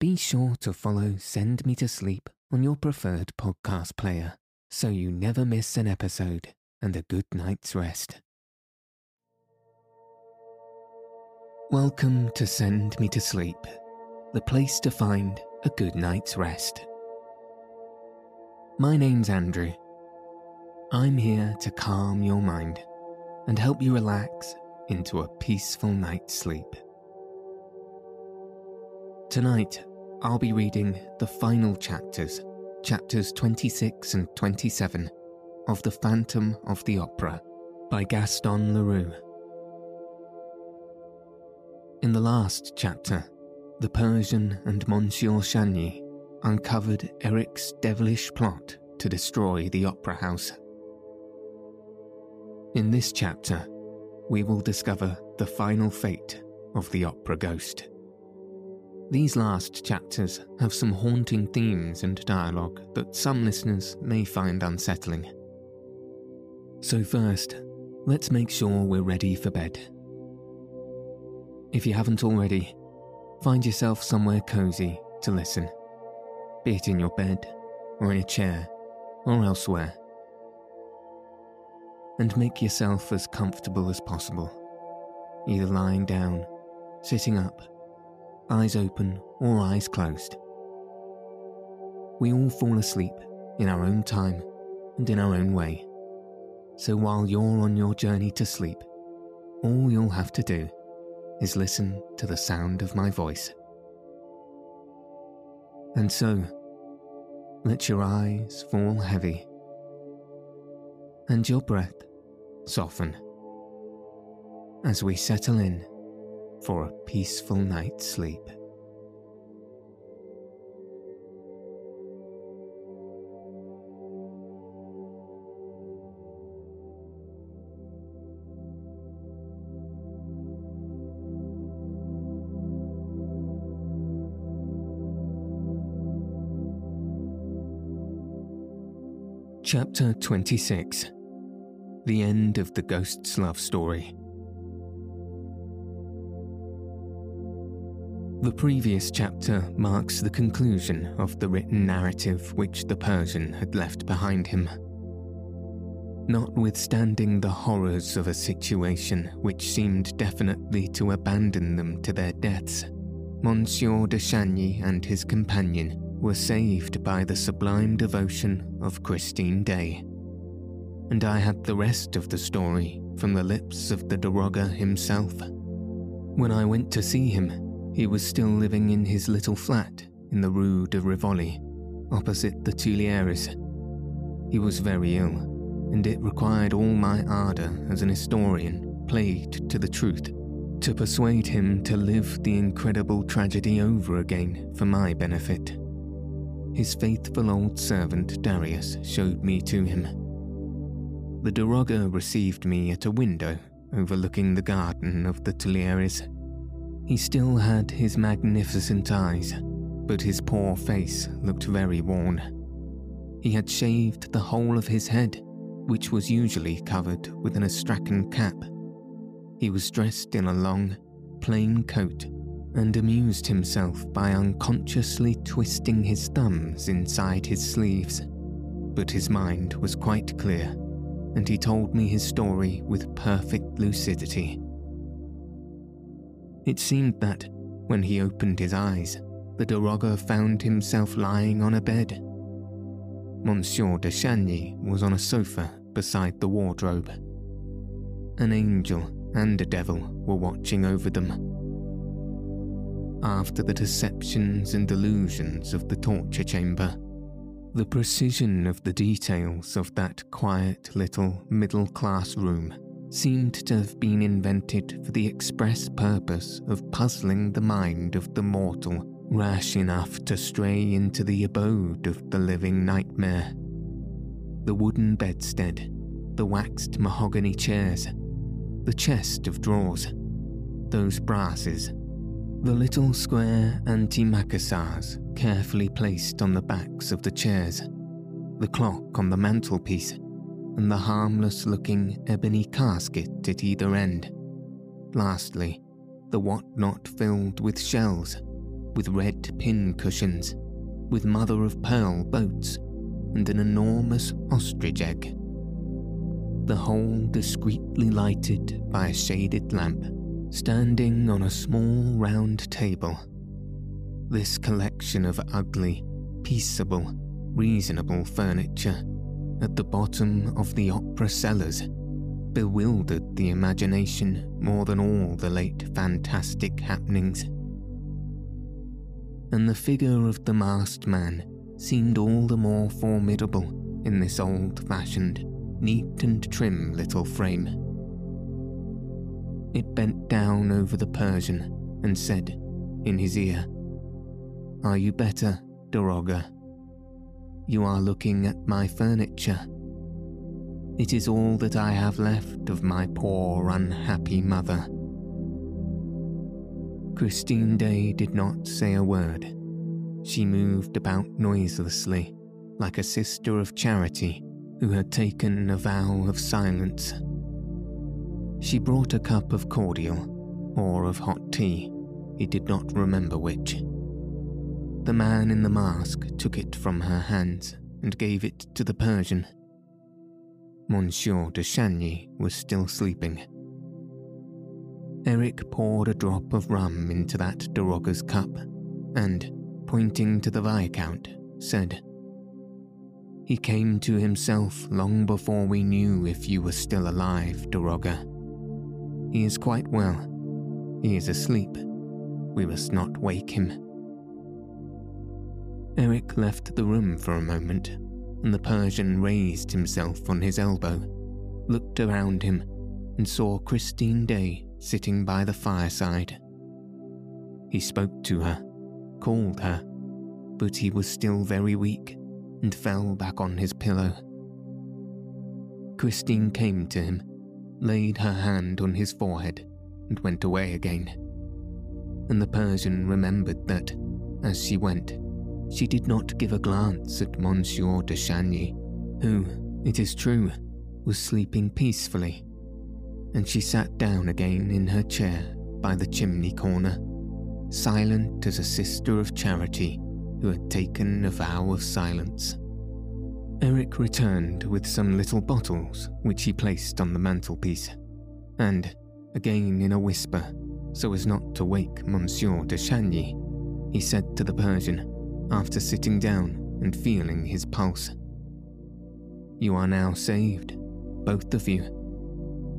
be sure to follow Send Me to Sleep on your preferred podcast player so you never miss an episode and a good night's rest. Welcome to Send Me to Sleep, the place to find a good night's rest. My name's Andrew. I'm here to calm your mind and help you relax into a peaceful night's sleep. Tonight, I'll be reading the final chapters, chapters 26 and 27, of The Phantom of the Opera by Gaston Leroux. In the last chapter, the Persian and Monsieur Chagny uncovered Eric's devilish plot to destroy the opera house. In this chapter, we will discover the final fate of the opera ghost. These last chapters have some haunting themes and dialogue that some listeners may find unsettling. So, first, let's make sure we're ready for bed. If you haven't already, find yourself somewhere cozy to listen, be it in your bed, or in a chair, or elsewhere. And make yourself as comfortable as possible, either lying down, sitting up, eyes open or eyes closed. We all fall asleep in our own time and in our own way. So while you're on your journey to sleep, all you'll have to do is listen to the sound of my voice. And so, let your eyes fall heavy and your breath soften as we settle in for a peaceful night's sleep. Chapter 26 The End of the Ghost's Love Story. The previous chapter marks the conclusion of the written narrative which the Persian had left behind him. Notwithstanding the horrors of a situation which seemed definitely to abandon them to their deaths, Monsieur de Chagny and his companion were saved by the sublime devotion of Christine Daae. And I had the rest of the story from the lips of the daroga himself. When I went to see him, he was still living in his little flat in the Rue de Rivoli, opposite the Tuileries. He was very ill, and it required all my ardour as an historian, played to the truth, to persuade him to live the incredible tragedy over again for my benefit. His faithful old servant Darius showed me to him. The daroga received me at a window overlooking the garden of the Tuileries he still had his magnificent eyes, but his poor face looked very worn. He had shaved the whole of his head, which was usually covered with an astrakhan cap. He was dressed in a long, plain coat and amused himself by unconsciously twisting his thumbs inside his sleeves. But his mind was quite clear, and he told me his story with perfect lucidity. It seemed that, when he opened his eyes, the daroga found himself lying on a bed. Monsieur de Chagny was on a sofa beside the wardrobe. An angel and a devil were watching over them. After the deceptions and delusions of the torture chamber, the precision of the details of that quiet little middle class room seemed to have been invented for the express purpose of puzzling the mind of the mortal rash enough to stray into the abode of the living nightmare. The wooden bedstead, the waxed mahogany chairs, the chest of drawers, those brasses, the little square antimacassars carefully placed on the backs of the chairs, the clock on the mantelpiece, and the harmless looking ebony casket at either end. Lastly, the whatnot filled with shells, with red pin cushions, with mother of pearl boats, and an enormous ostrich egg. The whole discreetly lighted by a shaded lamp, standing on a small round table. This collection of ugly, peaceable, reasonable furniture at the bottom of the opera cellars bewildered the imagination more than all the late fantastic happenings. And the figure of the masked man seemed all the more formidable in this old fashioned, neat and trim little frame. It bent down over the Persian and said in his ear, Are you better, Daroga? You are looking at my furniture. It is all that I have left of my poor, unhappy mother. Christine Daae did not say a word. She moved about noiselessly, like a sister of charity who had taken a vow of silence. She brought a cup of cordial, or of hot tea, he did not remember which. The man in the mask took it from her hands and gave it to the Persian. Monsieur de Chagny was still sleeping. Eric poured a drop of rum into that Daroga's cup and, pointing to the Viscount, said, He came to himself long before we knew if you were still alive, Daroga. He is quite well. He is asleep. We must not wake him. Eric left the room for a moment and the Persian raised himself on his elbow, looked around him, and saw Christine Daae sitting by the fireside. He spoke to her, called her, but he was still very weak and fell back on his pillow. Christine came to him, laid her hand on his forehead, and went away again. And the Persian remembered that, as she went, she did not give a glance at Monsieur de Chagny, who, it is true, was sleeping peacefully, and she sat down again in her chair by the chimney corner, silent as a sister of charity who had taken a vow of silence. Eric returned with some little bottles which he placed on the mantelpiece, and, again in a whisper, so as not to wake Monsieur de Chagny, he said to the Persian, after sitting down and feeling his pulse. You are now saved, both of you,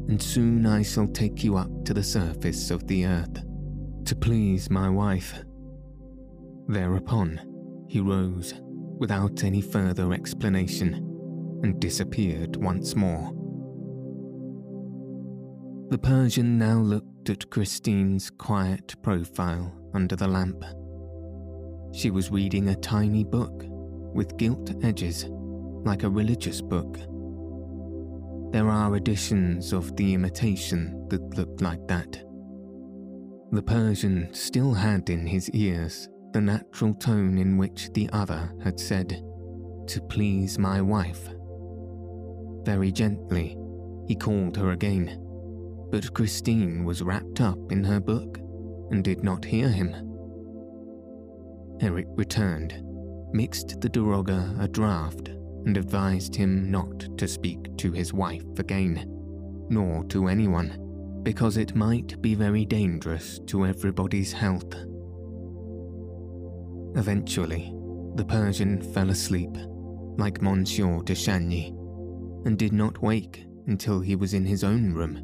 and soon I shall take you up to the surface of the earth to please my wife. Thereupon, he rose without any further explanation and disappeared once more. The Persian now looked at Christine's quiet profile under the lamp she was reading a tiny book with gilt edges, like a religious book. There are editions of the imitation that looked like that. The Persian still had in his ears the natural tone in which the other had said, To please my wife. Very gently, he called her again, but Christine was wrapped up in her book and did not hear him. Eric returned, mixed the Daroga a draught, and advised him not to speak to his wife again, nor to anyone, because it might be very dangerous to everybody's health. Eventually, the Persian fell asleep, like Monsieur de Chagny, and did not wake until he was in his own room,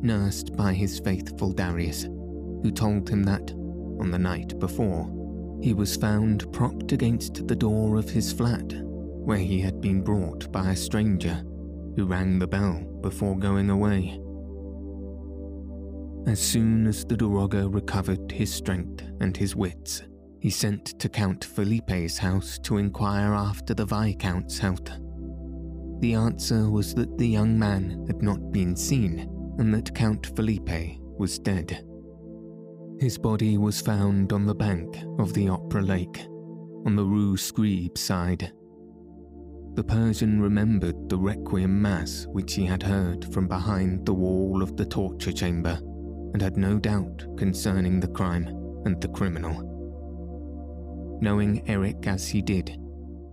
nursed by his faithful Darius, who told him that, on the night before, he was found propped against the door of his flat, where he had been brought by a stranger who rang the bell before going away. As soon as the Daroga recovered his strength and his wits, he sent to Count Philippe's house to inquire after the Viscount's health. The answer was that the young man had not been seen and that Count Philippe was dead. His body was found on the bank of the Opera Lake, on the Rue Scribe side. The Persian remembered the requiem mass which he had heard from behind the wall of the torture chamber and had no doubt concerning the crime and the criminal. knowing Eric as he did,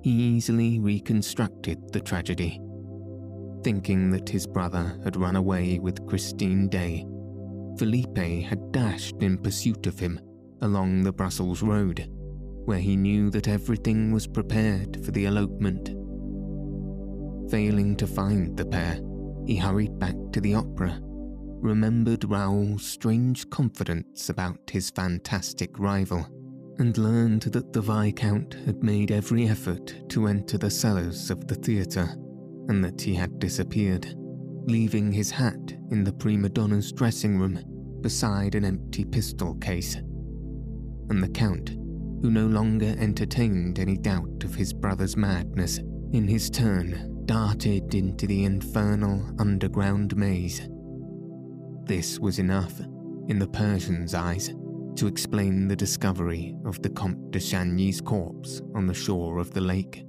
he easily reconstructed the tragedy. Thinking that his brother had run away with Christine Daae, Philippe had dashed in pursuit of him along the Brussels road, where he knew that everything was prepared for the elopement. Failing to find the pair, he hurried back to the opera, remembered Raoul's strange confidence about his fantastic rival, and learned that the Viscount had made every effort to enter the cellars of the theatre, and that he had disappeared, leaving his hat in the prima donna's dressing room beside an empty pistol case. And the Count, who no longer entertained any doubt of his brother's madness, in his turn darted into the infernal underground maze. This was enough, in the Persian's eyes, to explain the discovery of the Comte de Chagny's corpse on the shore of the lake,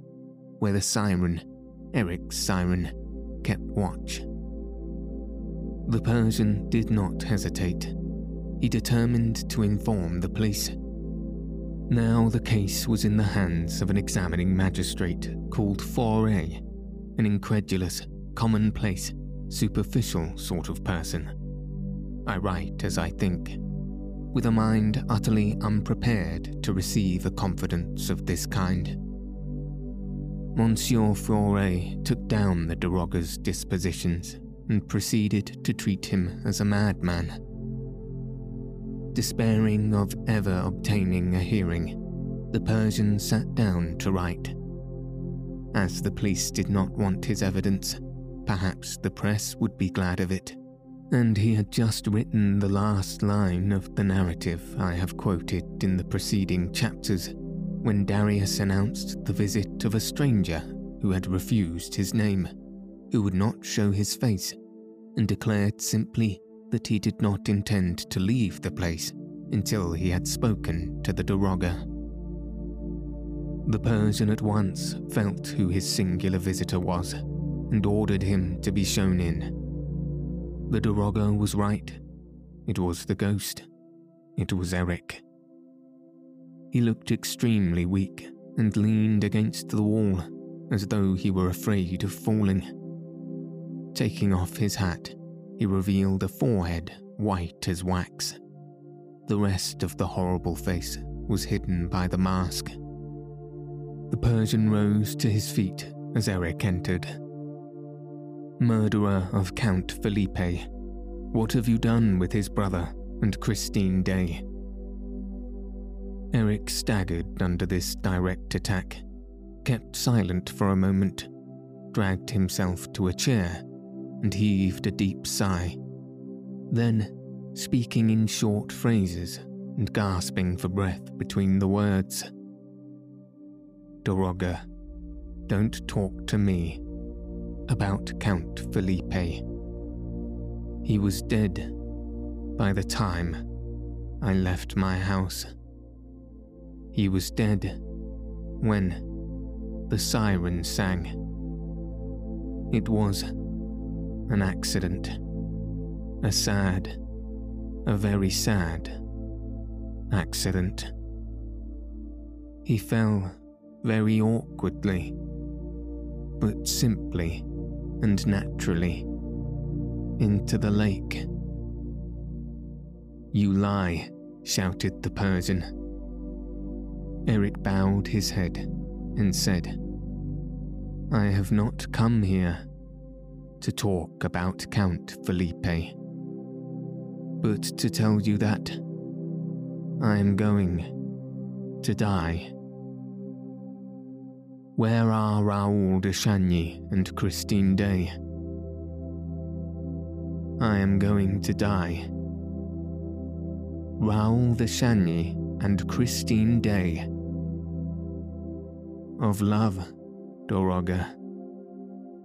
where the siren, Eric's siren, kept watch. The Persian did not hesitate. He determined to inform the police. Now the case was in the hands of an examining magistrate called Faure, an incredulous, commonplace, superficial sort of person. I write as I think, with a mind utterly unprepared to receive a confidence of this kind. Monsieur Faure took down the daroga's dispositions and proceeded to treat him as a madman. Despairing of ever obtaining a hearing, the Persian sat down to write. As the police did not want his evidence, perhaps the press would be glad of it. And he had just written the last line of the narrative I have quoted in the preceding chapters when Darius announced the visit of a stranger who had refused his name, who would not show his face, and declared simply that he did not intend to leave the place until he had spoken to the daroga. The Persian at once felt who his singular visitor was and ordered him to be shown in. The daroga was right. It was the ghost. It was Eric. He looked extremely weak and leaned against the wall as though he were afraid of falling. Taking off his hat, he revealed a forehead white as wax. The rest of the horrible face was hidden by the mask. The Persian rose to his feet as Eric entered. Murderer of Count Philippe, what have you done with his brother and Christine Daae? Eric staggered under this direct attack, kept silent for a moment, dragged himself to a chair, and heaved a deep sigh. Then, speaking in short phrases and gasping for breath between the words, daroga, don't talk to me about Count Philippe. He was dead by the time I left my house. He was dead when the siren sang. It was an accident, a sad, a very sad accident. He fell very awkwardly, but simply and naturally, into the lake. You lie, shouted the Persian. Eric bowed his head and said, I have not come here to talk about Count Philippe, but to tell you that I am going to die. Where are Raoul de Chagny and Christine Daae? I am going to die. Raoul de Chagny and Christine Daae. Of love, daroga.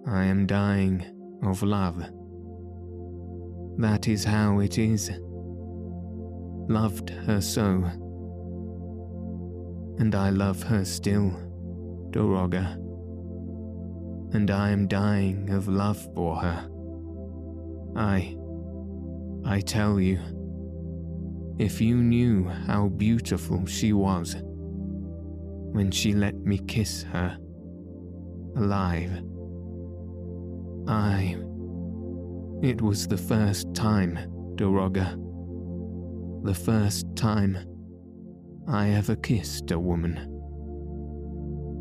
I am dying of love. That is how it is. Loved her so. And I love her still daroga, and I am dying of love for her. I, I tell you, if you knew how beautiful she was, when she let me kiss her. Alive. I. It was the first time, Daroga. The first time I ever kissed a woman.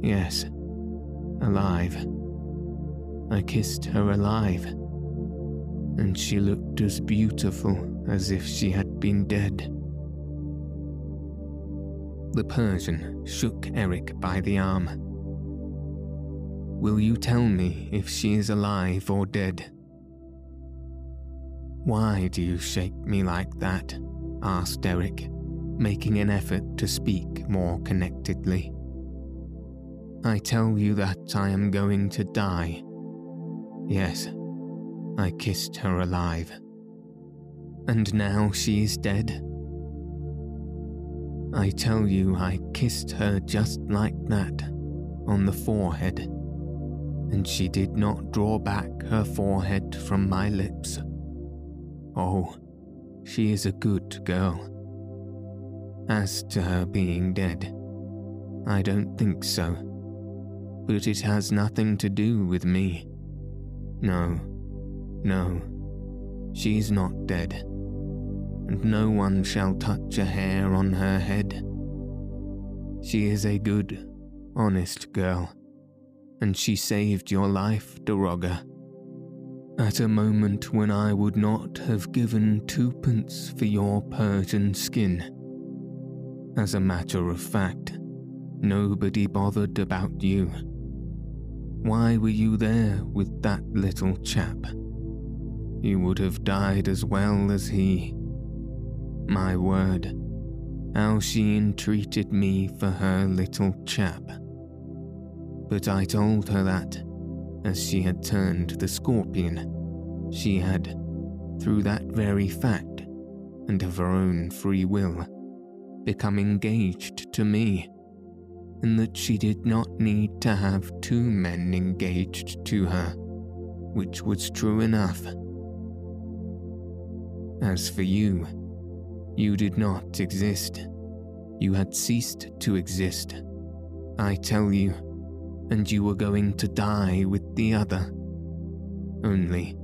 Yes, alive. I kissed her alive, and she looked as beautiful as if she had been dead. The Persian shook Eric by the arm. Will you tell me if she is alive or dead? Why do you shake me like that? asked Eric, making an effort to speak more connectedly. I tell you that I am going to die. Yes, I kissed her alive. And now she is dead. I tell you, I kissed her just like that, on the forehead, and she did not draw back her forehead from my lips. Oh, she is a good girl. As to her being dead, I don't think so but it has nothing to do with me. No, no, she's not dead, and no one shall touch a hair on her head. She is a good, honest girl, and she saved your life, Daroga. At a moment when I would not have given twopence for your Persian skin. As a matter of fact, nobody bothered about you why were you there with that little chap? You would have died as well as he. My word, how she entreated me for her little chap. But I told her that, as she had turned the scorpion, she had, through that very fact, and of her own free will, become engaged to me and that she did not need to have two men engaged to her, which was true enough. As for you, you did not exist. You had ceased to exist. I tell you, and you were going to die with the other. Only,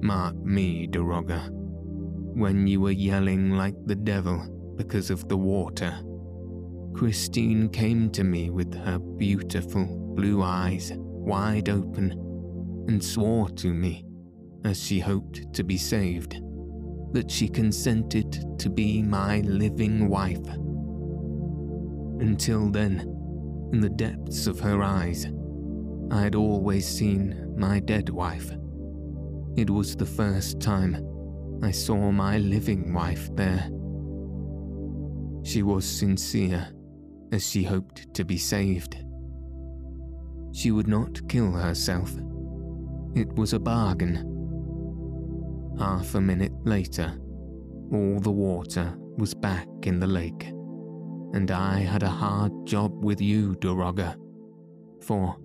mark me, Daroga, when you were yelling like the devil because of the water Christine came to me with her beautiful blue eyes wide open and swore to me, as she hoped to be saved, that she consented to be my living wife. Until then, in the depths of her eyes, I had always seen my dead wife. It was the first time I saw my living wife there. She was sincere as she hoped to be saved. She would not kill herself. It was a bargain. Half a minute later, all the water was back in the lake, and I had a hard job with you, Daroga. For,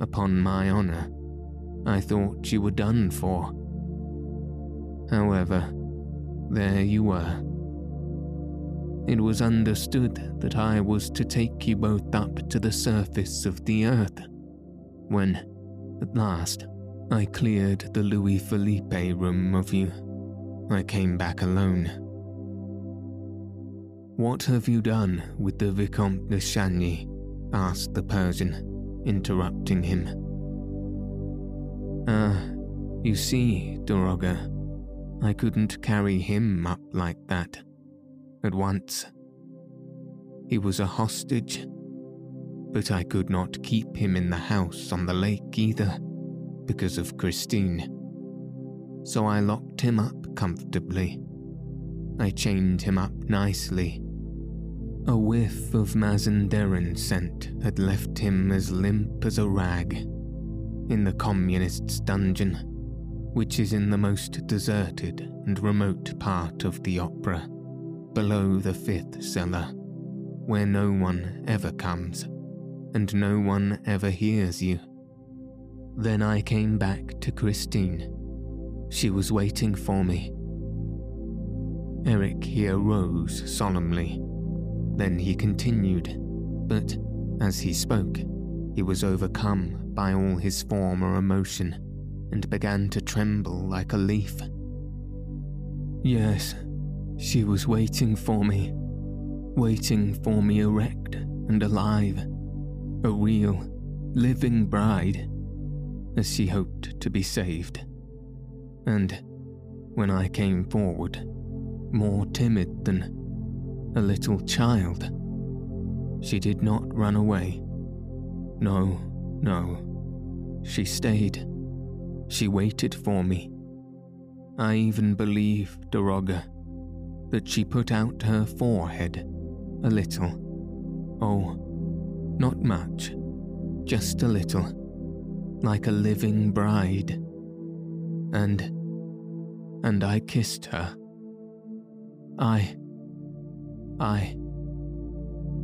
upon my honour, I thought you were done for. However, there you were it was understood that I was to take you both up to the surface of the earth. When, at last, I cleared the Louis Philippe room of you, I came back alone. What have you done with the Vicomte de Chagny? asked the Persian, interrupting him. Ah, uh, you see, Daroga, I couldn't carry him up like that at once. He was a hostage, but I could not keep him in the house on the lake either, because of Christine. So I locked him up comfortably. I chained him up nicely. A whiff of Mazenderan scent had left him as limp as a rag in the communist's dungeon, which is in the most deserted and remote part of the opera below the fifth cellar, where no one ever comes, and no one ever hears you. Then I came back to Christine. She was waiting for me. Eric here rose solemnly. Then he continued, but As he spoke, he was overcome by all his former emotion and began to tremble like a leaf. Yes, she was waiting for me, waiting for me erect and alive, a real, living bride, as she hoped to be saved. And when I came forward, more timid than a little child, she did not run away. No, no. She stayed. She waited for me. I even believe, Daroga, that she put out her forehead a little. Oh, not much, just a little, like a living bride. And, and I kissed her. I, I,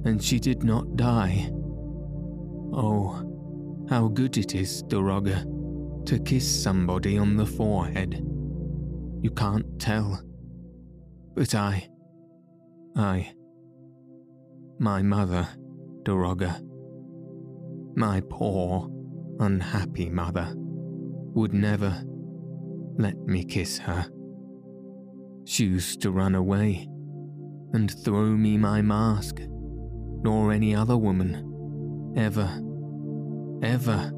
and she did not die. Oh, how good it is, Daroga, to kiss somebody on the forehead. You can't tell. But I, I, my mother, Daroga, my poor, unhappy mother, would never let me kiss her. She used to run away and throw me my mask, nor any other woman, ever, ever.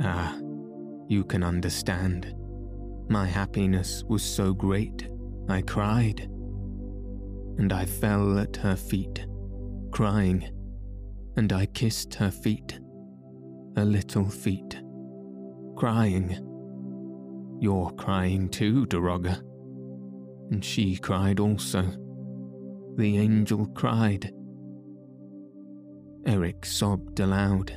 Ah, you can understand. My happiness was so great, I cried. And I fell at her feet, crying, and I kissed her feet, her little feet, crying. You're crying too, Daroga and she cried also. The angel cried. Eric sobbed aloud,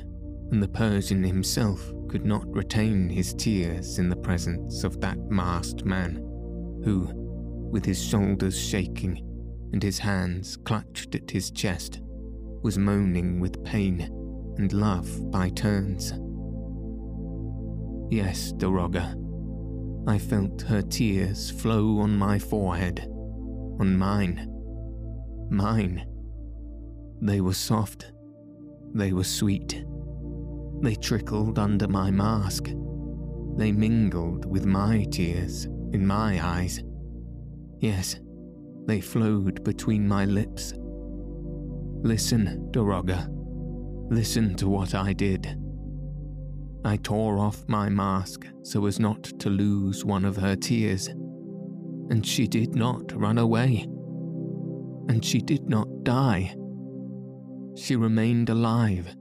and the Persian himself could not retain his tears in the presence of that masked man, who, with his shoulders shaking and his hands clutched at his chest, was moaning with pain and love by turns. Yes, Daroga, I felt her tears flow on my forehead, on mine. Mine. They were soft. They were sweet. They trickled under my mask. They mingled with my tears in my eyes. Yes, they flowed between my lips. Listen, Daroga. Listen to what I did. I tore off my mask so as not to lose one of her tears. And she did not run away. And she did not die. She remained alive,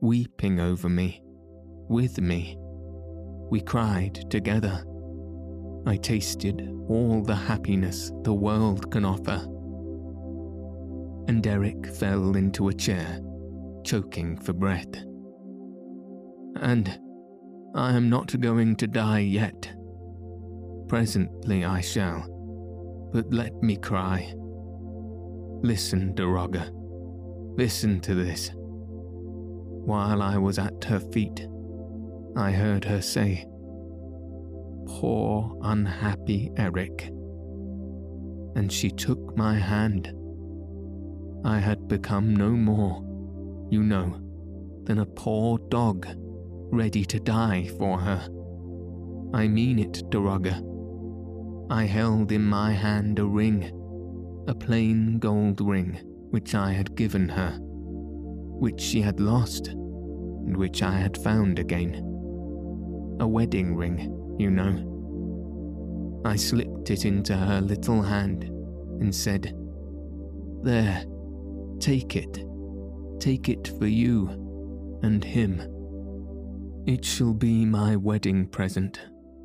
weeping over me, with me. We cried together. I tasted all the happiness the world can offer. And Eric fell into a chair, choking for breath. And I am not going to die yet. Presently I shall, but let me cry. Listen, Daroga. Listen to this. While I was at her feet, I heard her say, Poor unhappy Eric. And she took my hand. I had become no more, you know, than a poor dog ready to die for her. I mean it, Daroga. I held in my hand a ring, a plain gold ring which I had given her, which she had lost, and which I had found again. A wedding ring, you know. I slipped it into her little hand and said, There, take it. Take it for you and him. It shall be my wedding present,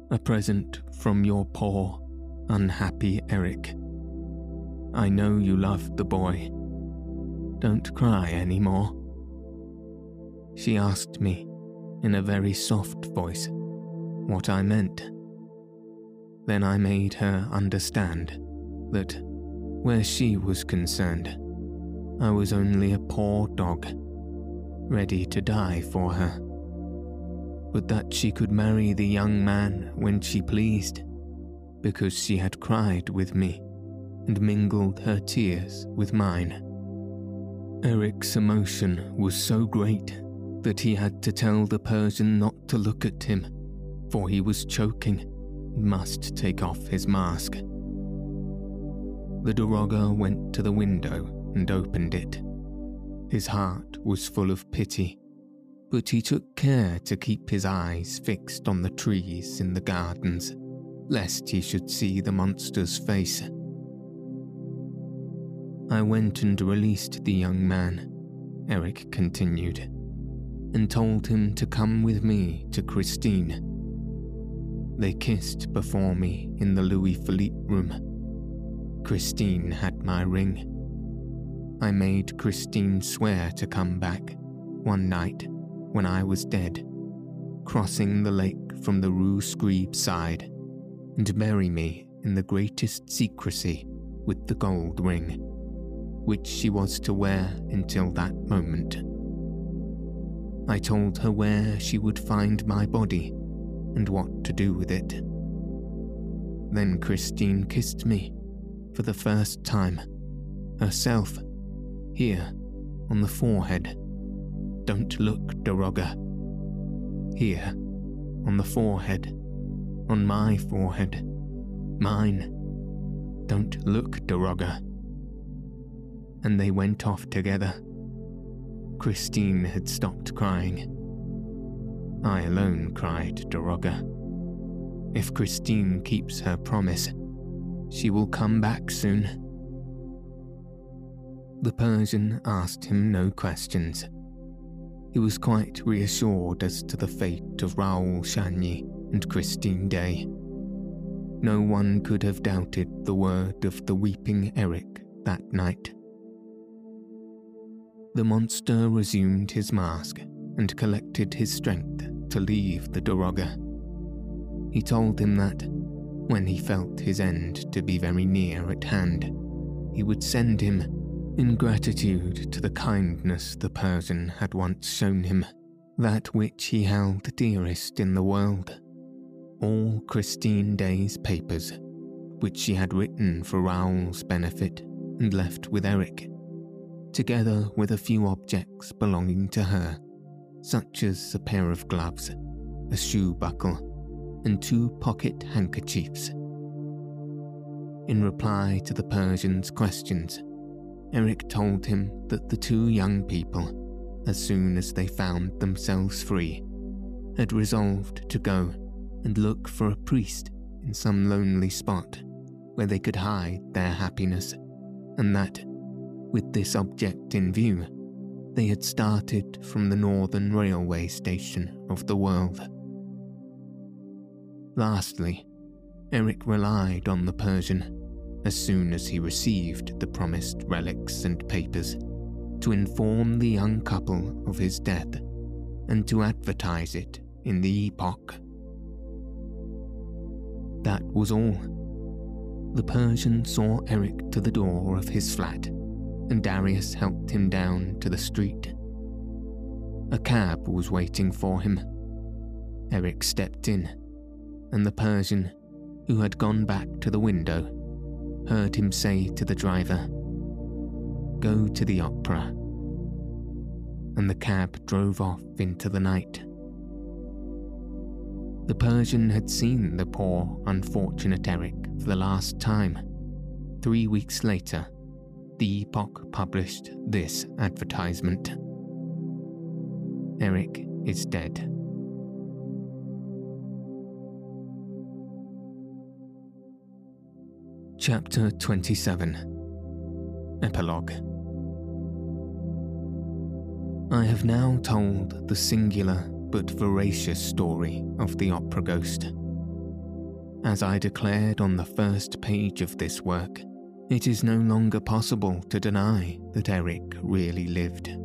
a present from your poor, unhappy Eric. I know you loved the boy. Don't cry any more. She asked me, in a very soft voice, what I meant. Then I made her understand that, where she was concerned, I was only a poor dog, ready to die for her but that she could marry the young man when she pleased, because she had cried with me and mingled her tears with mine. Eric's emotion was so great that he had to tell the Persian not to look at him, for he was choking and must take off his mask. The Daroga went to the window and opened it. His heart was full of pity, but he took care to keep his eyes fixed on the trees in the gardens, lest he should see the monster's face. I went and released the young man, Eric continued, and told him to come with me to Christine. They kissed before me in the Louis Philippe room. Christine had my ring. I made Christine swear to come back one night when I was dead, crossing the lake from the Rue Scribe side, and bury me in the greatest secrecy with the gold ring which she was to wear until that moment. I told her where she would find my body and what to do with it. Then Christine kissed me for the first time, herself, here on the forehead. Don't look, Daroga. Here, on the forehead, on my forehead, mine. Don't look, Daroga and they went off together. Christine had stopped crying. I alone cried Daroga. If Christine keeps her promise, she will come back soon. The Persian asked him no questions. He was quite reassured as to the fate of Raoul Chagny and Christine Daae. No one could have doubted the word of the weeping Eric that night. The monster resumed his mask and collected his strength to leave the Daroga. He told him that, when he felt his end to be very near at hand, he would send him, in gratitude to the kindness the Persian had once shown him, that which he held dearest in the world all Christine Daae's papers, which she had written for Raoul's benefit and left with Eric together with a few objects belonging to her, such as a pair of gloves, a shoe buckle, and two pocket handkerchiefs. In reply to the Persian's questions, Eric told him that the two young people, as soon as they found themselves free, had resolved to go and look for a priest in some lonely spot where they could hide their happiness, and that with this object in view, they had started from the northern railway station of the world. Lastly, Eric relied on the Persian, as soon as he received the promised relics and papers, to inform the young couple of his death and to advertise it in the epoch. That was all. The Persian saw Eric to the door of his flat and Darius helped him down to the street. A cab was waiting for him. Eric stepped in, and the Persian, who had gone back to the window, heard him say to the driver, Go to the opera. And the cab drove off into the night. The Persian had seen the poor, unfortunate Eric for the last time. Three weeks later, the Epoch published this advertisement Eric is dead. Chapter 27 Epilogue I have now told the singular but veracious story of the opera ghost. As I declared on the first page of this work, it is no longer possible to deny that Eric really lived.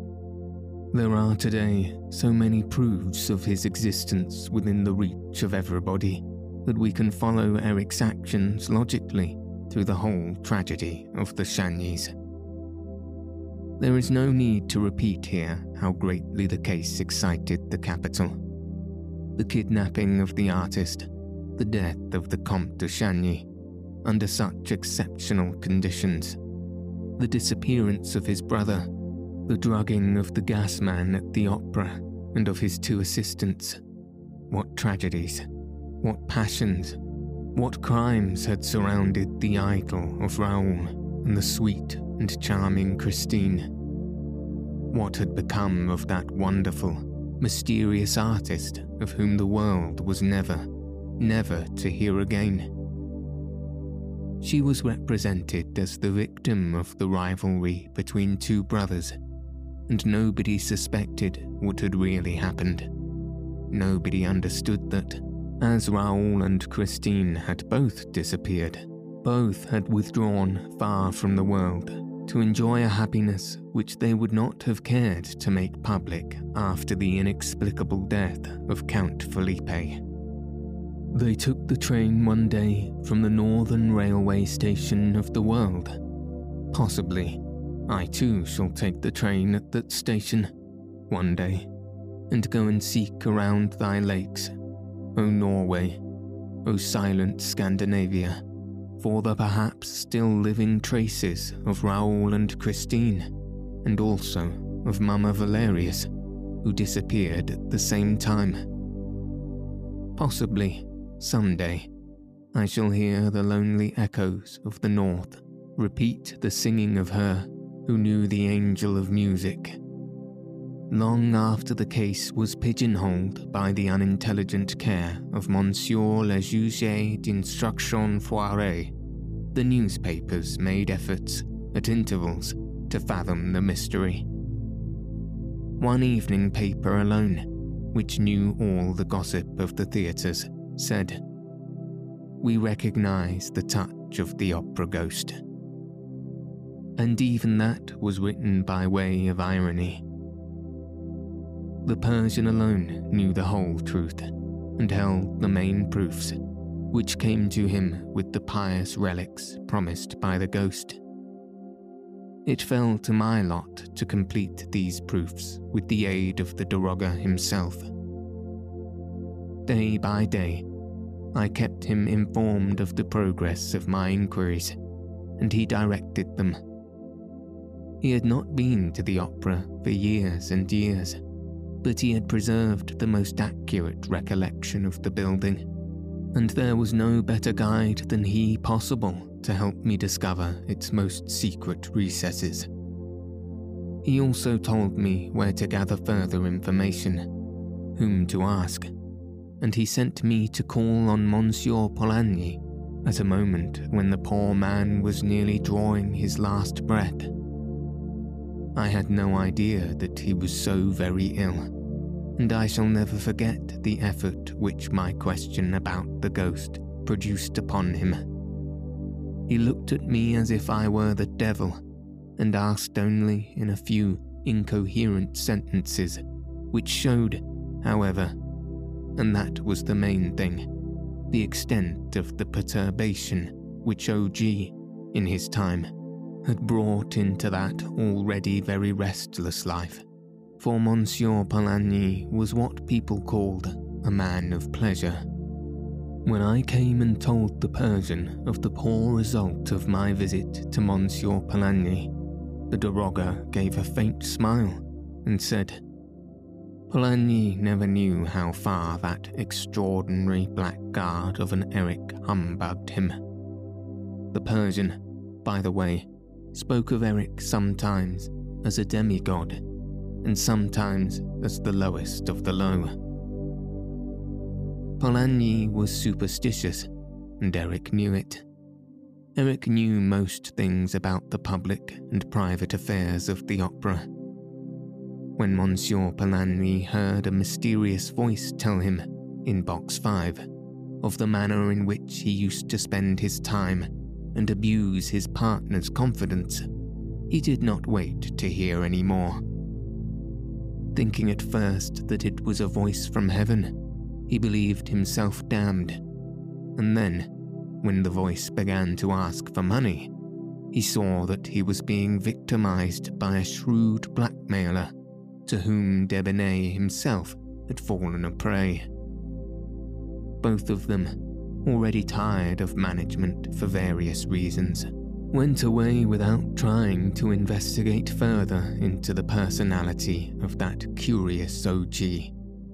There are today so many proofs of his existence within the reach of everybody that we can follow Eric's actions logically through the whole tragedy of the Chagnys. There is no need to repeat here how greatly the case excited the capital. The kidnapping of the artist, the death of the Comte de Chagny, under such exceptional conditions. The disappearance of his brother, The drugging of the gas man at the opera and of his two assistants. What tragedies, what passions, what crimes had surrounded the idol of Raoul and the sweet and charming Christine? What had become of that wonderful, mysterious artist of whom the world was never, never to hear again? She was represented as the victim of the rivalry between two brothers, and nobody suspected what had really happened. Nobody understood that as Raoul and Christine had both disappeared, both had withdrawn far from the world to enjoy a happiness which they would not have cared to make public after the inexplicable death of Count Philippe. They took the train one day from the northern railway station of the world. Possibly, I too shall take the train at that station one day and go and seek around thy lakes O Norway, O silent Scandinavia, for the perhaps still living traces of Raoul and Christine, and also of Mamma Valerius, who disappeared at the same time. Possibly, some day, I shall hear the lonely echoes of the north repeat the singing of her who knew the angel of music long after the case was pigeonholed by the unintelligent care of Monsieur le Juge d'instruction Foiret, the newspapers made efforts, at intervals, to fathom the mystery. One evening paper alone, which knew all the gossip of the theatres, said, We recognize the touch of the opera ghost. And even that was written by way of irony the Persian alone knew the whole truth and held the main proofs, which came to him with the pious relics promised by the ghost. It fell to my lot to complete these proofs with the aid of the Daroga himself. Day by day, I kept him informed of the progress of my inquiries, and he directed them. He had not been to the opera for years and years but he had preserved the most accurate recollection of the building, and there was no better guide than he possible to help me discover its most secret recesses. He also told me where to gather further information, whom to ask, and he sent me to call on Monsieur Poligny at a moment when the poor man was nearly drawing his last breath. I had no idea that he was so very ill, and I shall never forget the effort which my question about the ghost produced upon him. He looked at me as if I were the devil, and asked only in a few incoherent sentences, which showed, however, and that was the main thing, the extent of the perturbation which OG, in his time, had brought into that already very restless life, for Monsieur Poligny was what people called a man of pleasure. When I came and told the Persian of the poor result of my visit to Monsieur Poligny, the Daroga gave a faint smile and said, Poligny never knew how far that extraordinary blackguard of an Eric humbugged him. The Persian, by the way, spoke of Eric sometimes as a demigod, and sometimes as the lowest of the low. Poligny was superstitious, and Eric knew it. Eric knew most things about the public and private affairs of the opera. When Monsieur Poligny heard a mysterious voice tell him, in Box 5, of the manner in which he used to spend his time and abuse his partner's confidence, he did not wait to hear any more. Thinking at first that it was a voice from heaven, he believed himself damned. And then, when the voice began to ask for money, he saw that he was being victimized by a shrewd blackmailer to whom Debienne himself had fallen a prey. Both of them already tired of management for various reasons, went away without trying to investigate further into the personality of that curious OG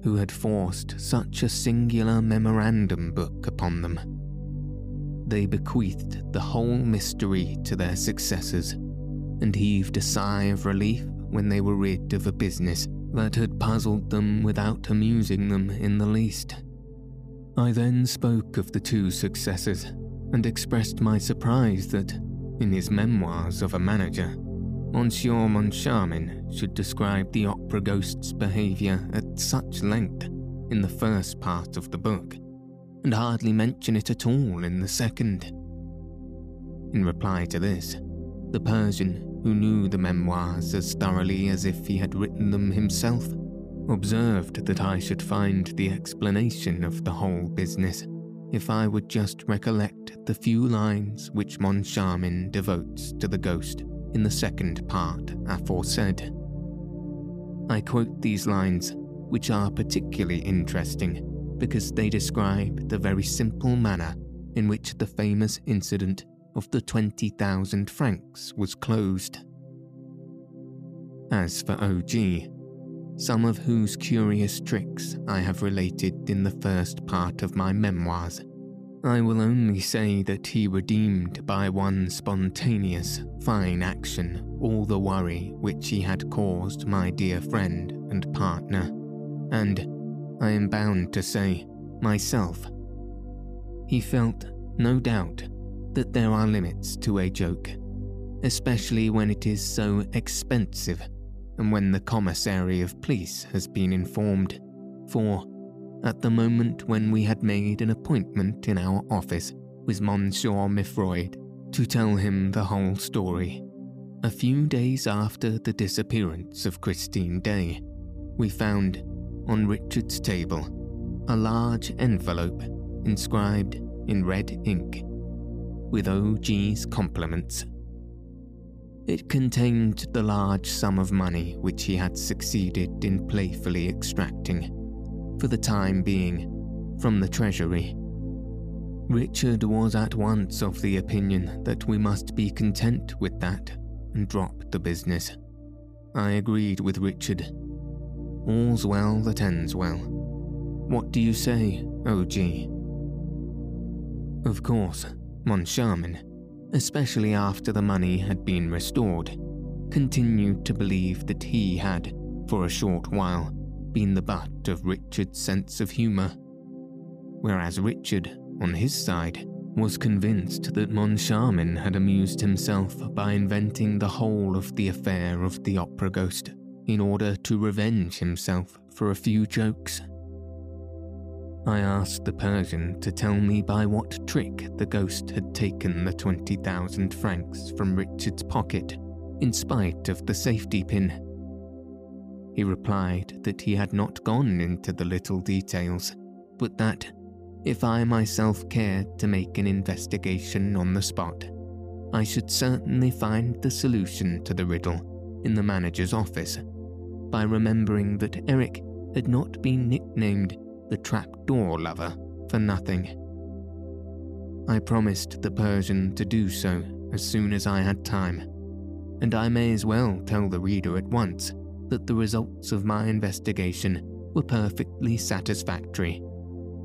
who had forced such a singular memorandum book upon them. They bequeathed the whole mystery to their successors and heaved a sigh of relief when they were rid of a business that had puzzled them without amusing them in the least. I then spoke of the two successors and expressed my surprise that, in his memoirs of a manager, Monsieur Moncharmin should describe the opera ghost's behaviour at such length in the first part of the book, and hardly mention it at all in the second. In reply to this, the Persian, who knew the memoirs as thoroughly as if he had written them himself, observed that I should find the explanation of the whole business if I would just recollect the few lines which Moncharmin devotes to the ghost in the second part aforesaid. I quote these lines, which are particularly interesting because they describe the very simple manner in which the famous incident of the 20,000 francs was closed. As for OG, some of whose curious tricks I have related in the first part of my memoirs, I will only say that he redeemed by one spontaneous, fine action all the worry which he had caused my dear friend and partner, and, I am bound to say, myself. He felt, no doubt, that there are limits to a joke, especially when it is so expensive and when the commissary of police has been informed, for at the moment when we had made an appointment in our office with Monsieur Mifroid to tell him the whole story. A few days after the disappearance of Christine Daae, we found, on Richard's table, a large envelope inscribed in red ink, with OG's compliments. It contained the large sum of money which he had succeeded in playfully extracting for the time being, from the Treasury. Richard was at once of the opinion that we must be content with that and drop the business. I agreed with Richard. All's well that ends well. What do you say, OG? Of course, Moncharmin, especially after the money had been restored, continued to believe that he had, for a short while, been the butt of Richard's sense of humour, whereas Richard, on his side, was convinced that Moncharmin had amused himself by inventing the whole of the affair of the opera ghost in order to revenge himself for a few jokes. I asked the Persian to tell me by what trick the ghost had taken the 20,000 francs from Richard's pocket, in spite of the safety pin. He replied that he had not gone into the little details, but that, if I myself cared to make an investigation on the spot, I should certainly find the solution to the riddle in the manager's office by remembering that Eric had not been nicknamed the trapdoor lover for nothing. I promised the Persian to do so as soon as I had time, and I may as well tell the reader at once that the results of my investigation were perfectly satisfactory,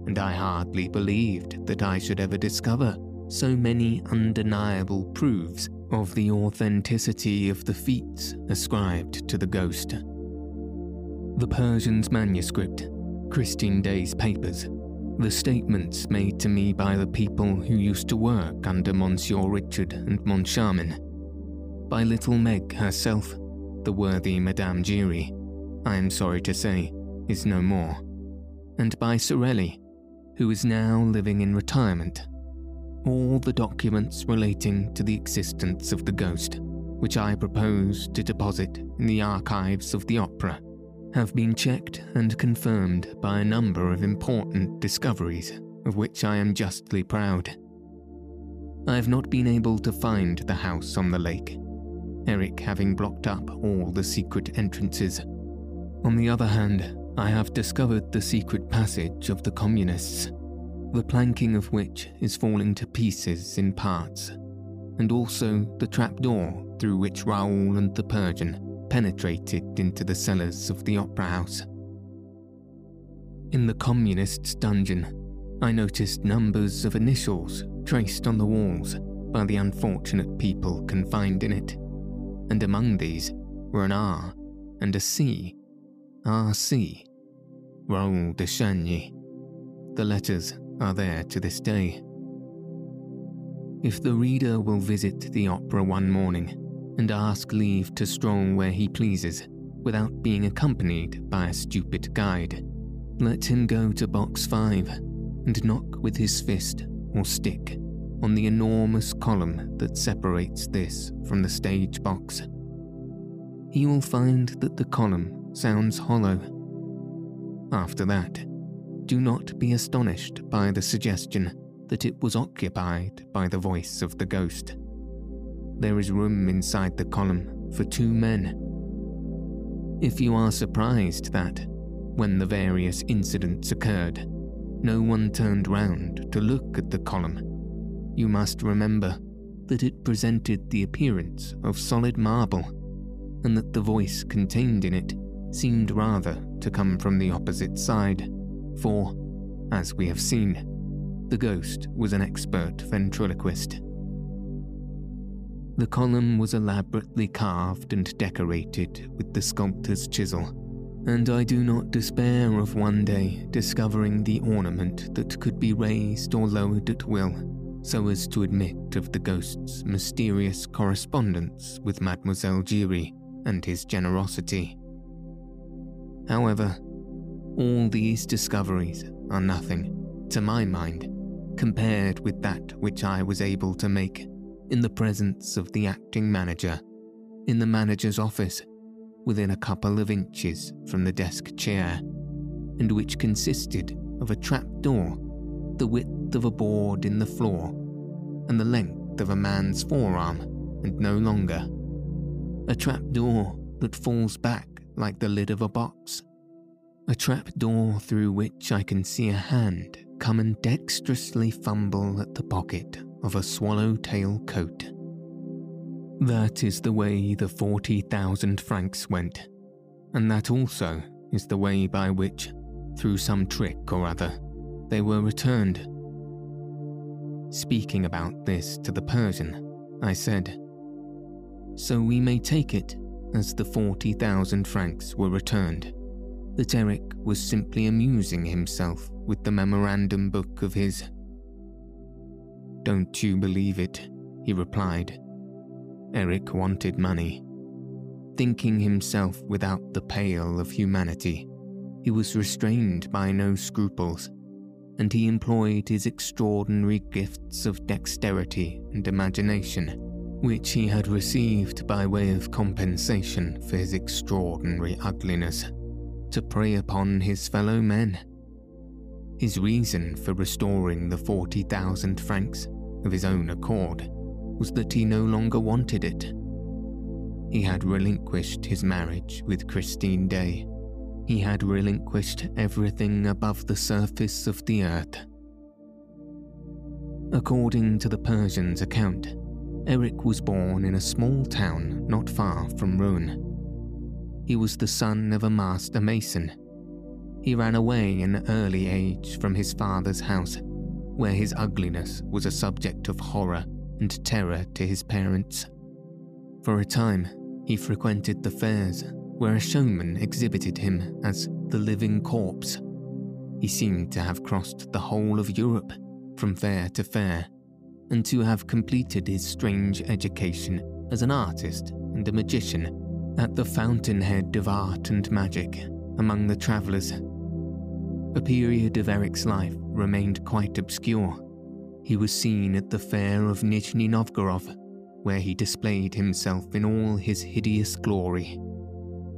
and I hardly believed that I should ever discover so many undeniable proofs of the authenticity of the feats ascribed to the ghost. The Persian's manuscript, Christine Daae's papers, the statements made to me by the people who used to work under Monsieur Richard and Moncharmin, by little Meg herself, the worthy Madame Giry, I am sorry to say, is no more, and by Sorelli, who is now living in retirement. All the documents relating to the existence of the ghost, which I propose to deposit in the archives of the opera, have been checked and confirmed by a number of important discoveries of which I am justly proud. I have not been able to find the house on the lake Eric having blocked up all the secret entrances. On the other hand, I have discovered the secret passage of the communists, the planking of which is falling to pieces in parts, and also the trapdoor through which Raoul and the Persian penetrated into the cellars of the opera house. In the communist's dungeon, I noticed numbers of initials traced on the walls by the unfortunate people confined in it, and among these were an R and a C. R.C. Raoul de Chagny. The letters are there to this day. If the reader will visit the opera one morning and ask leave to stroll where he pleases without being accompanied by a stupid guide, let him go to box 5 and knock with his fist or stick on the enormous column that separates this from the stage box. He will find that the column sounds hollow. After that, do not be astonished by the suggestion that it was occupied by the voice of the ghost. There is room inside the column for two men. If you are surprised that, when the various incidents occurred, no one turned round to look at the column, you must remember that it presented the appearance of solid marble, and that the voice contained in it seemed rather to come from the opposite side, for, as we have seen, the ghost was an expert ventriloquist. The column was elaborately carved and decorated with the sculptor's chisel, and I do not despair of one day discovering the ornament that could be raised or lowered at will so as to admit of the ghost's mysterious correspondence with Mademoiselle Giry and his generosity. However, all these discoveries are nothing, to my mind, compared with that which I was able to make in the presence of the acting manager, in the manager's office, within a couple of inches from the desk chair, and which consisted of a trap door, the width of a board in the floor, and the length of a man's forearm, and no longer. A trap door that falls back like the lid of a box. A trap door through which I can see a hand come and dexterously fumble at the pocket of a swallowtail coat. That is the way the 40,000 francs went, and that also is the way by which, through some trick or other, they were returned. Speaking about this to the Persian, I said, So we may take it as the 40,000 francs were returned that Eric was simply amusing himself with the memorandum book of his. Don't you believe it, he replied. Eric wanted money. Thinking himself without the pale of humanity, he was restrained by no scruples, and he employed his extraordinary gifts of dexterity and imagination, which he had received by way of compensation for his extraordinary ugliness to prey upon his fellow men. His reason for restoring the 40,000 francs of his own accord was that he no longer wanted it. He had relinquished his marriage with Christine Daae. He had relinquished everything above the surface of the earth. According to the Persian's account, Eric was born in a small town not far from Rouen. He was the son of a master mason. He ran away in early age from his father's house, where his ugliness was a subject of horror and terror to his parents. For a time, he frequented the fairs, where a showman exhibited him as the living corpse. He seemed to have crossed the whole of Europe, from fair to fair, and to have completed his strange education as an artist and a magician at the fountainhead of art and magic among the travellers. A period of Eric's life remained quite obscure. He was seen at the fair of Nizhny Novgorod, where he displayed himself in all his hideous glory.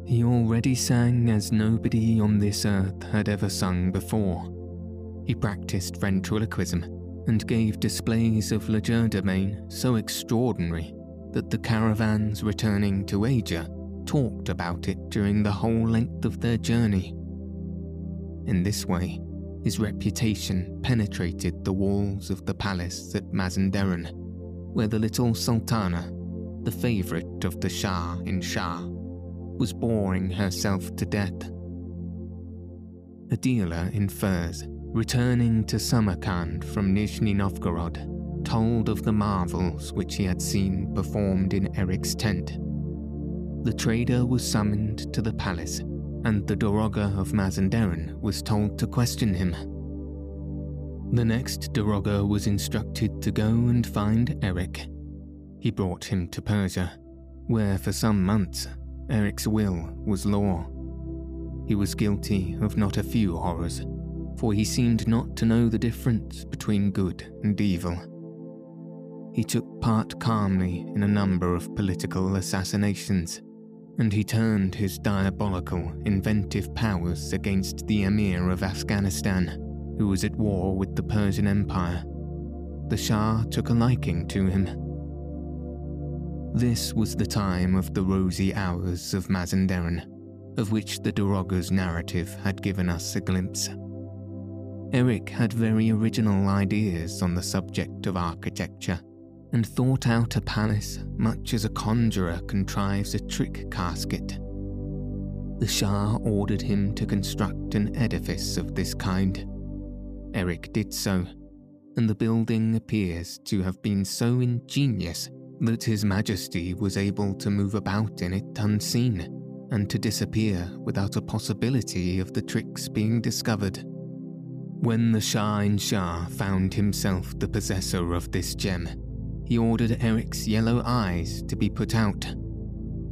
He already sang as nobody on this earth had ever sung before. He practiced ventriloquism and gave displays of legerdemain so extraordinary that the caravans returning to Asia talked about it during the whole length of their journey. In this way, his reputation penetrated the walls of the palace at Mazandaran, where the little Sultana, the favourite of the Shah in Shah, was boring herself to death. A dealer in furs, returning to Samarkand from Nizhny Novgorod, told of the marvels which he had seen performed in Eric's tent. The trader was summoned to the palace, and the Daroga of Mazandaran was told to question him. The next Daroga was instructed to go and find Eric. He brought him to Persia, where for some months Eric's will was law. He was guilty of not a few horrors, for he seemed not to know the difference between good and evil. He took part calmly in a number of political assassinations, and he turned his diabolical, inventive powers against the Emir of Afghanistan, who was at war with the Persian Empire. The Shah took a liking to him. This was the time of the rosy hours of Mazandaran, of which the Daroga's narrative had given us a glimpse. Eric had very original ideas on the subject of architecture and thought out a palace much as a conjurer contrives a trick casket. The Shah ordered him to construct an edifice of this kind. Eric did so, and the building appears to have been so ingenious that His Majesty was able to move about in it unseen and to disappear without a possibility of the tricks being discovered. When the Shah in Shah found himself the possessor of this gem, he ordered Eric's yellow eyes to be put out.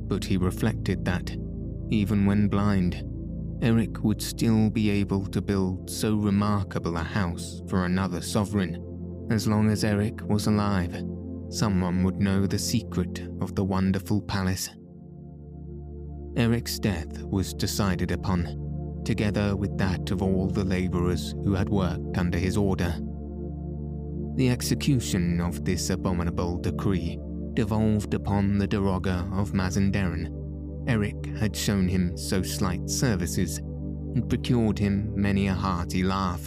But he reflected that, even when blind, Eric would still be able to build so remarkable a house for another sovereign. As long as Eric was alive, someone would know the secret of the wonderful palace. Eric's death was decided upon, together with that of all the labourers who had worked under his order. The execution of this abominable decree devolved upon the Daroga of Mazandaran. Eric had shown him so slight services and procured him many a hearty laugh.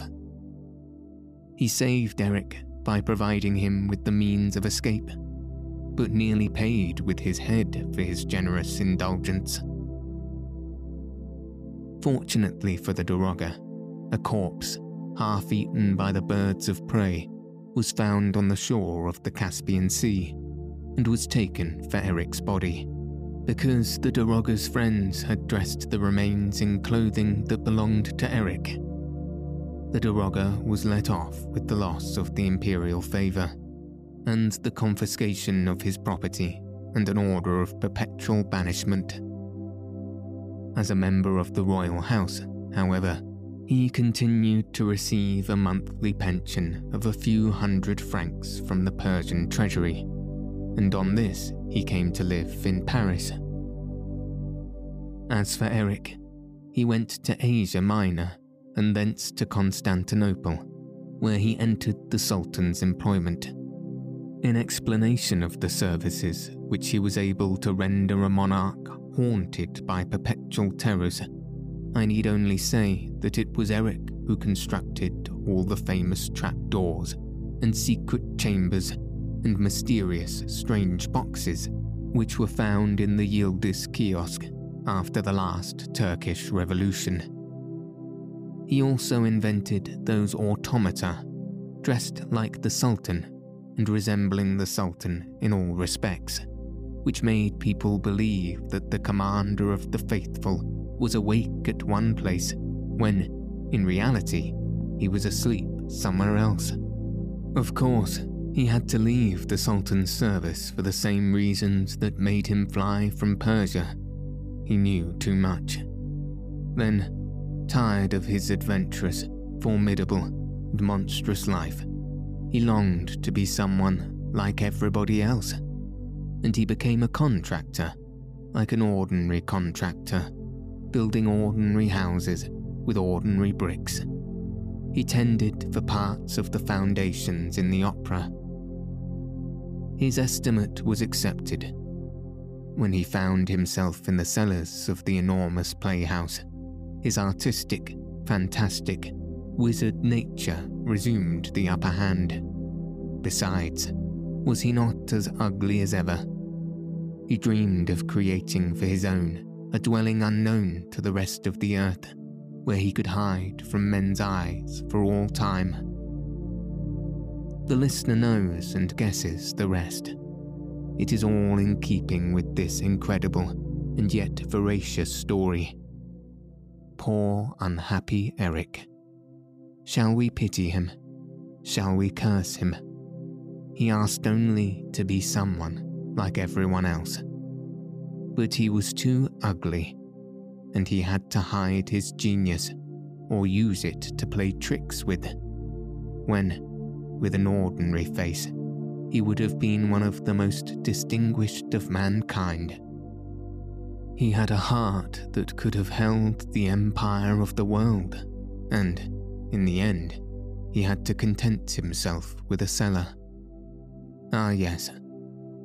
He saved Eric by providing him with the means of escape, but nearly paid with his head for his generous indulgence. Fortunately for the Daroga, a corpse, half eaten by the birds of prey, was found on the shore of the Caspian Sea and was taken for Eric's body. Because the Daroga's friends had dressed the remains in clothing that belonged to Eric, the Daroga was let off with the loss of the imperial favour and the confiscation of his property and an order of perpetual banishment. As a member of the royal house, however, he continued to receive a monthly pension of a few hundred francs from the Persian treasury, and on this he came to live in Paris. As for Eric, he went to Asia Minor and thence to Constantinople, where he entered the Sultan's employment. In explanation of the services which he was able to render a monarch haunted by perpetual terrors, I need only say that it was Eric who constructed all the famous trapdoors and secret chambers and mysterious strange boxes which were found in the Yildiz kiosk after the last Turkish revolution. He also invented those automata, dressed like the Sultan and resembling the Sultan in all respects, which made people believe that the commander of the faithful was awake at one place when, in reality, he was asleep somewhere else. Of course, he had to leave the Sultan's service for the same reasons that made him fly from Persia. He knew too much. Then, tired of his adventurous, formidable, and monstrous life, he longed to be someone like everybody else. And he became a contractor, like an ordinary contractor building ordinary houses with ordinary bricks. He tended for parts of the foundations in the opera. His estimate was accepted. When he found himself in the cellars of the enormous playhouse, his artistic, fantastic, wizard nature resumed the upper hand. Besides, Was he not as ugly as ever? He dreamed of creating for his own a dwelling unknown to the rest of the earth, where he could hide from men's eyes for all time. The listener knows and guesses the rest. It is all in keeping with this incredible and yet veracious story. Poor, unhappy Eric. Shall we pity him? Shall we curse him? He asked only to be someone like everyone else. But he was too ugly, and he had to hide his genius or use it to play tricks with. When, with an ordinary face, he would have been one of the most distinguished of mankind. He had a heart that could have held the empire of the world, and, in the end, he had to content himself with a cellar. Ah, yes,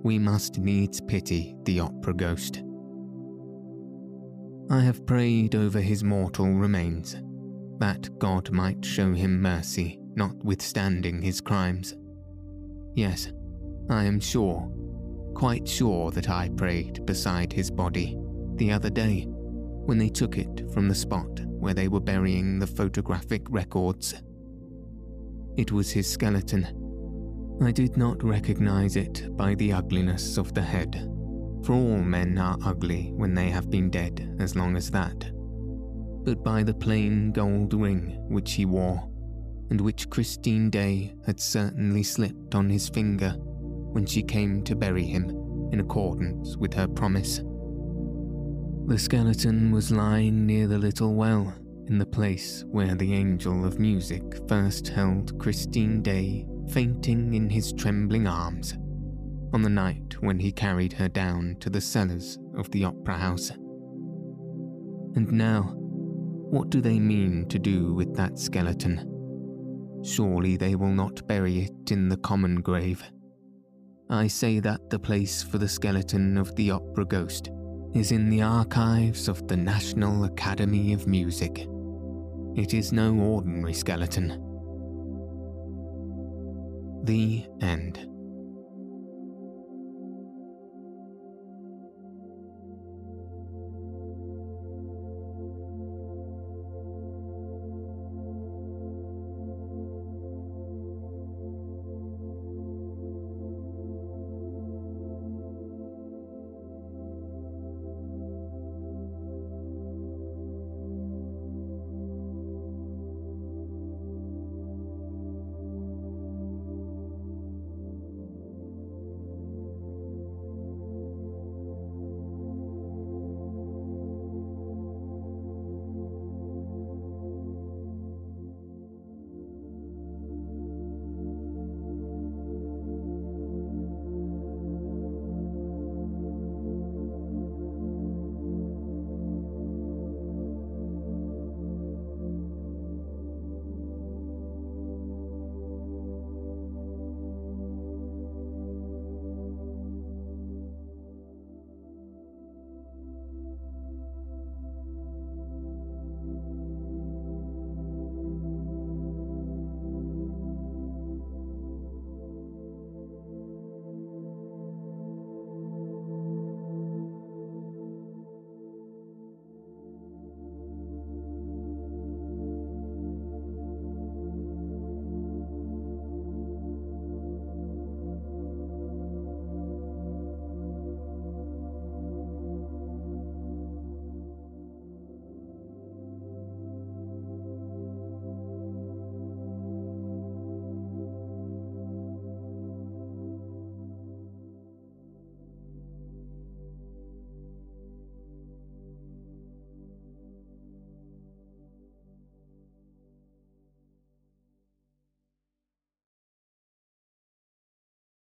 we must needs pity the opera ghost. I have prayed over his mortal remains, that God might show him mercy, notwithstanding his crimes. Yes, I am sure, quite sure that I prayed beside his body the other day when they took it from the spot where they were burying the photographic records. It was his skeleton. I did not recognize it by the ugliness of the head, for all men are ugly when they have been dead as long as that, but by the plain gold ring which he wore, and which Christine Daae had certainly slipped on his finger when she came to bury him in accordance with her promise. The skeleton was lying near the little well in the place where the angel of music first held Christine Daae fainting in his trembling arms on the night when he carried her down to the cellars of the opera house. And now, what do they mean to do with that skeleton? Surely they will not bury it in the common grave. I say that the place for the skeleton of the opera ghost is in the archives of the National Academy of Music. It is no ordinary skeleton. The End.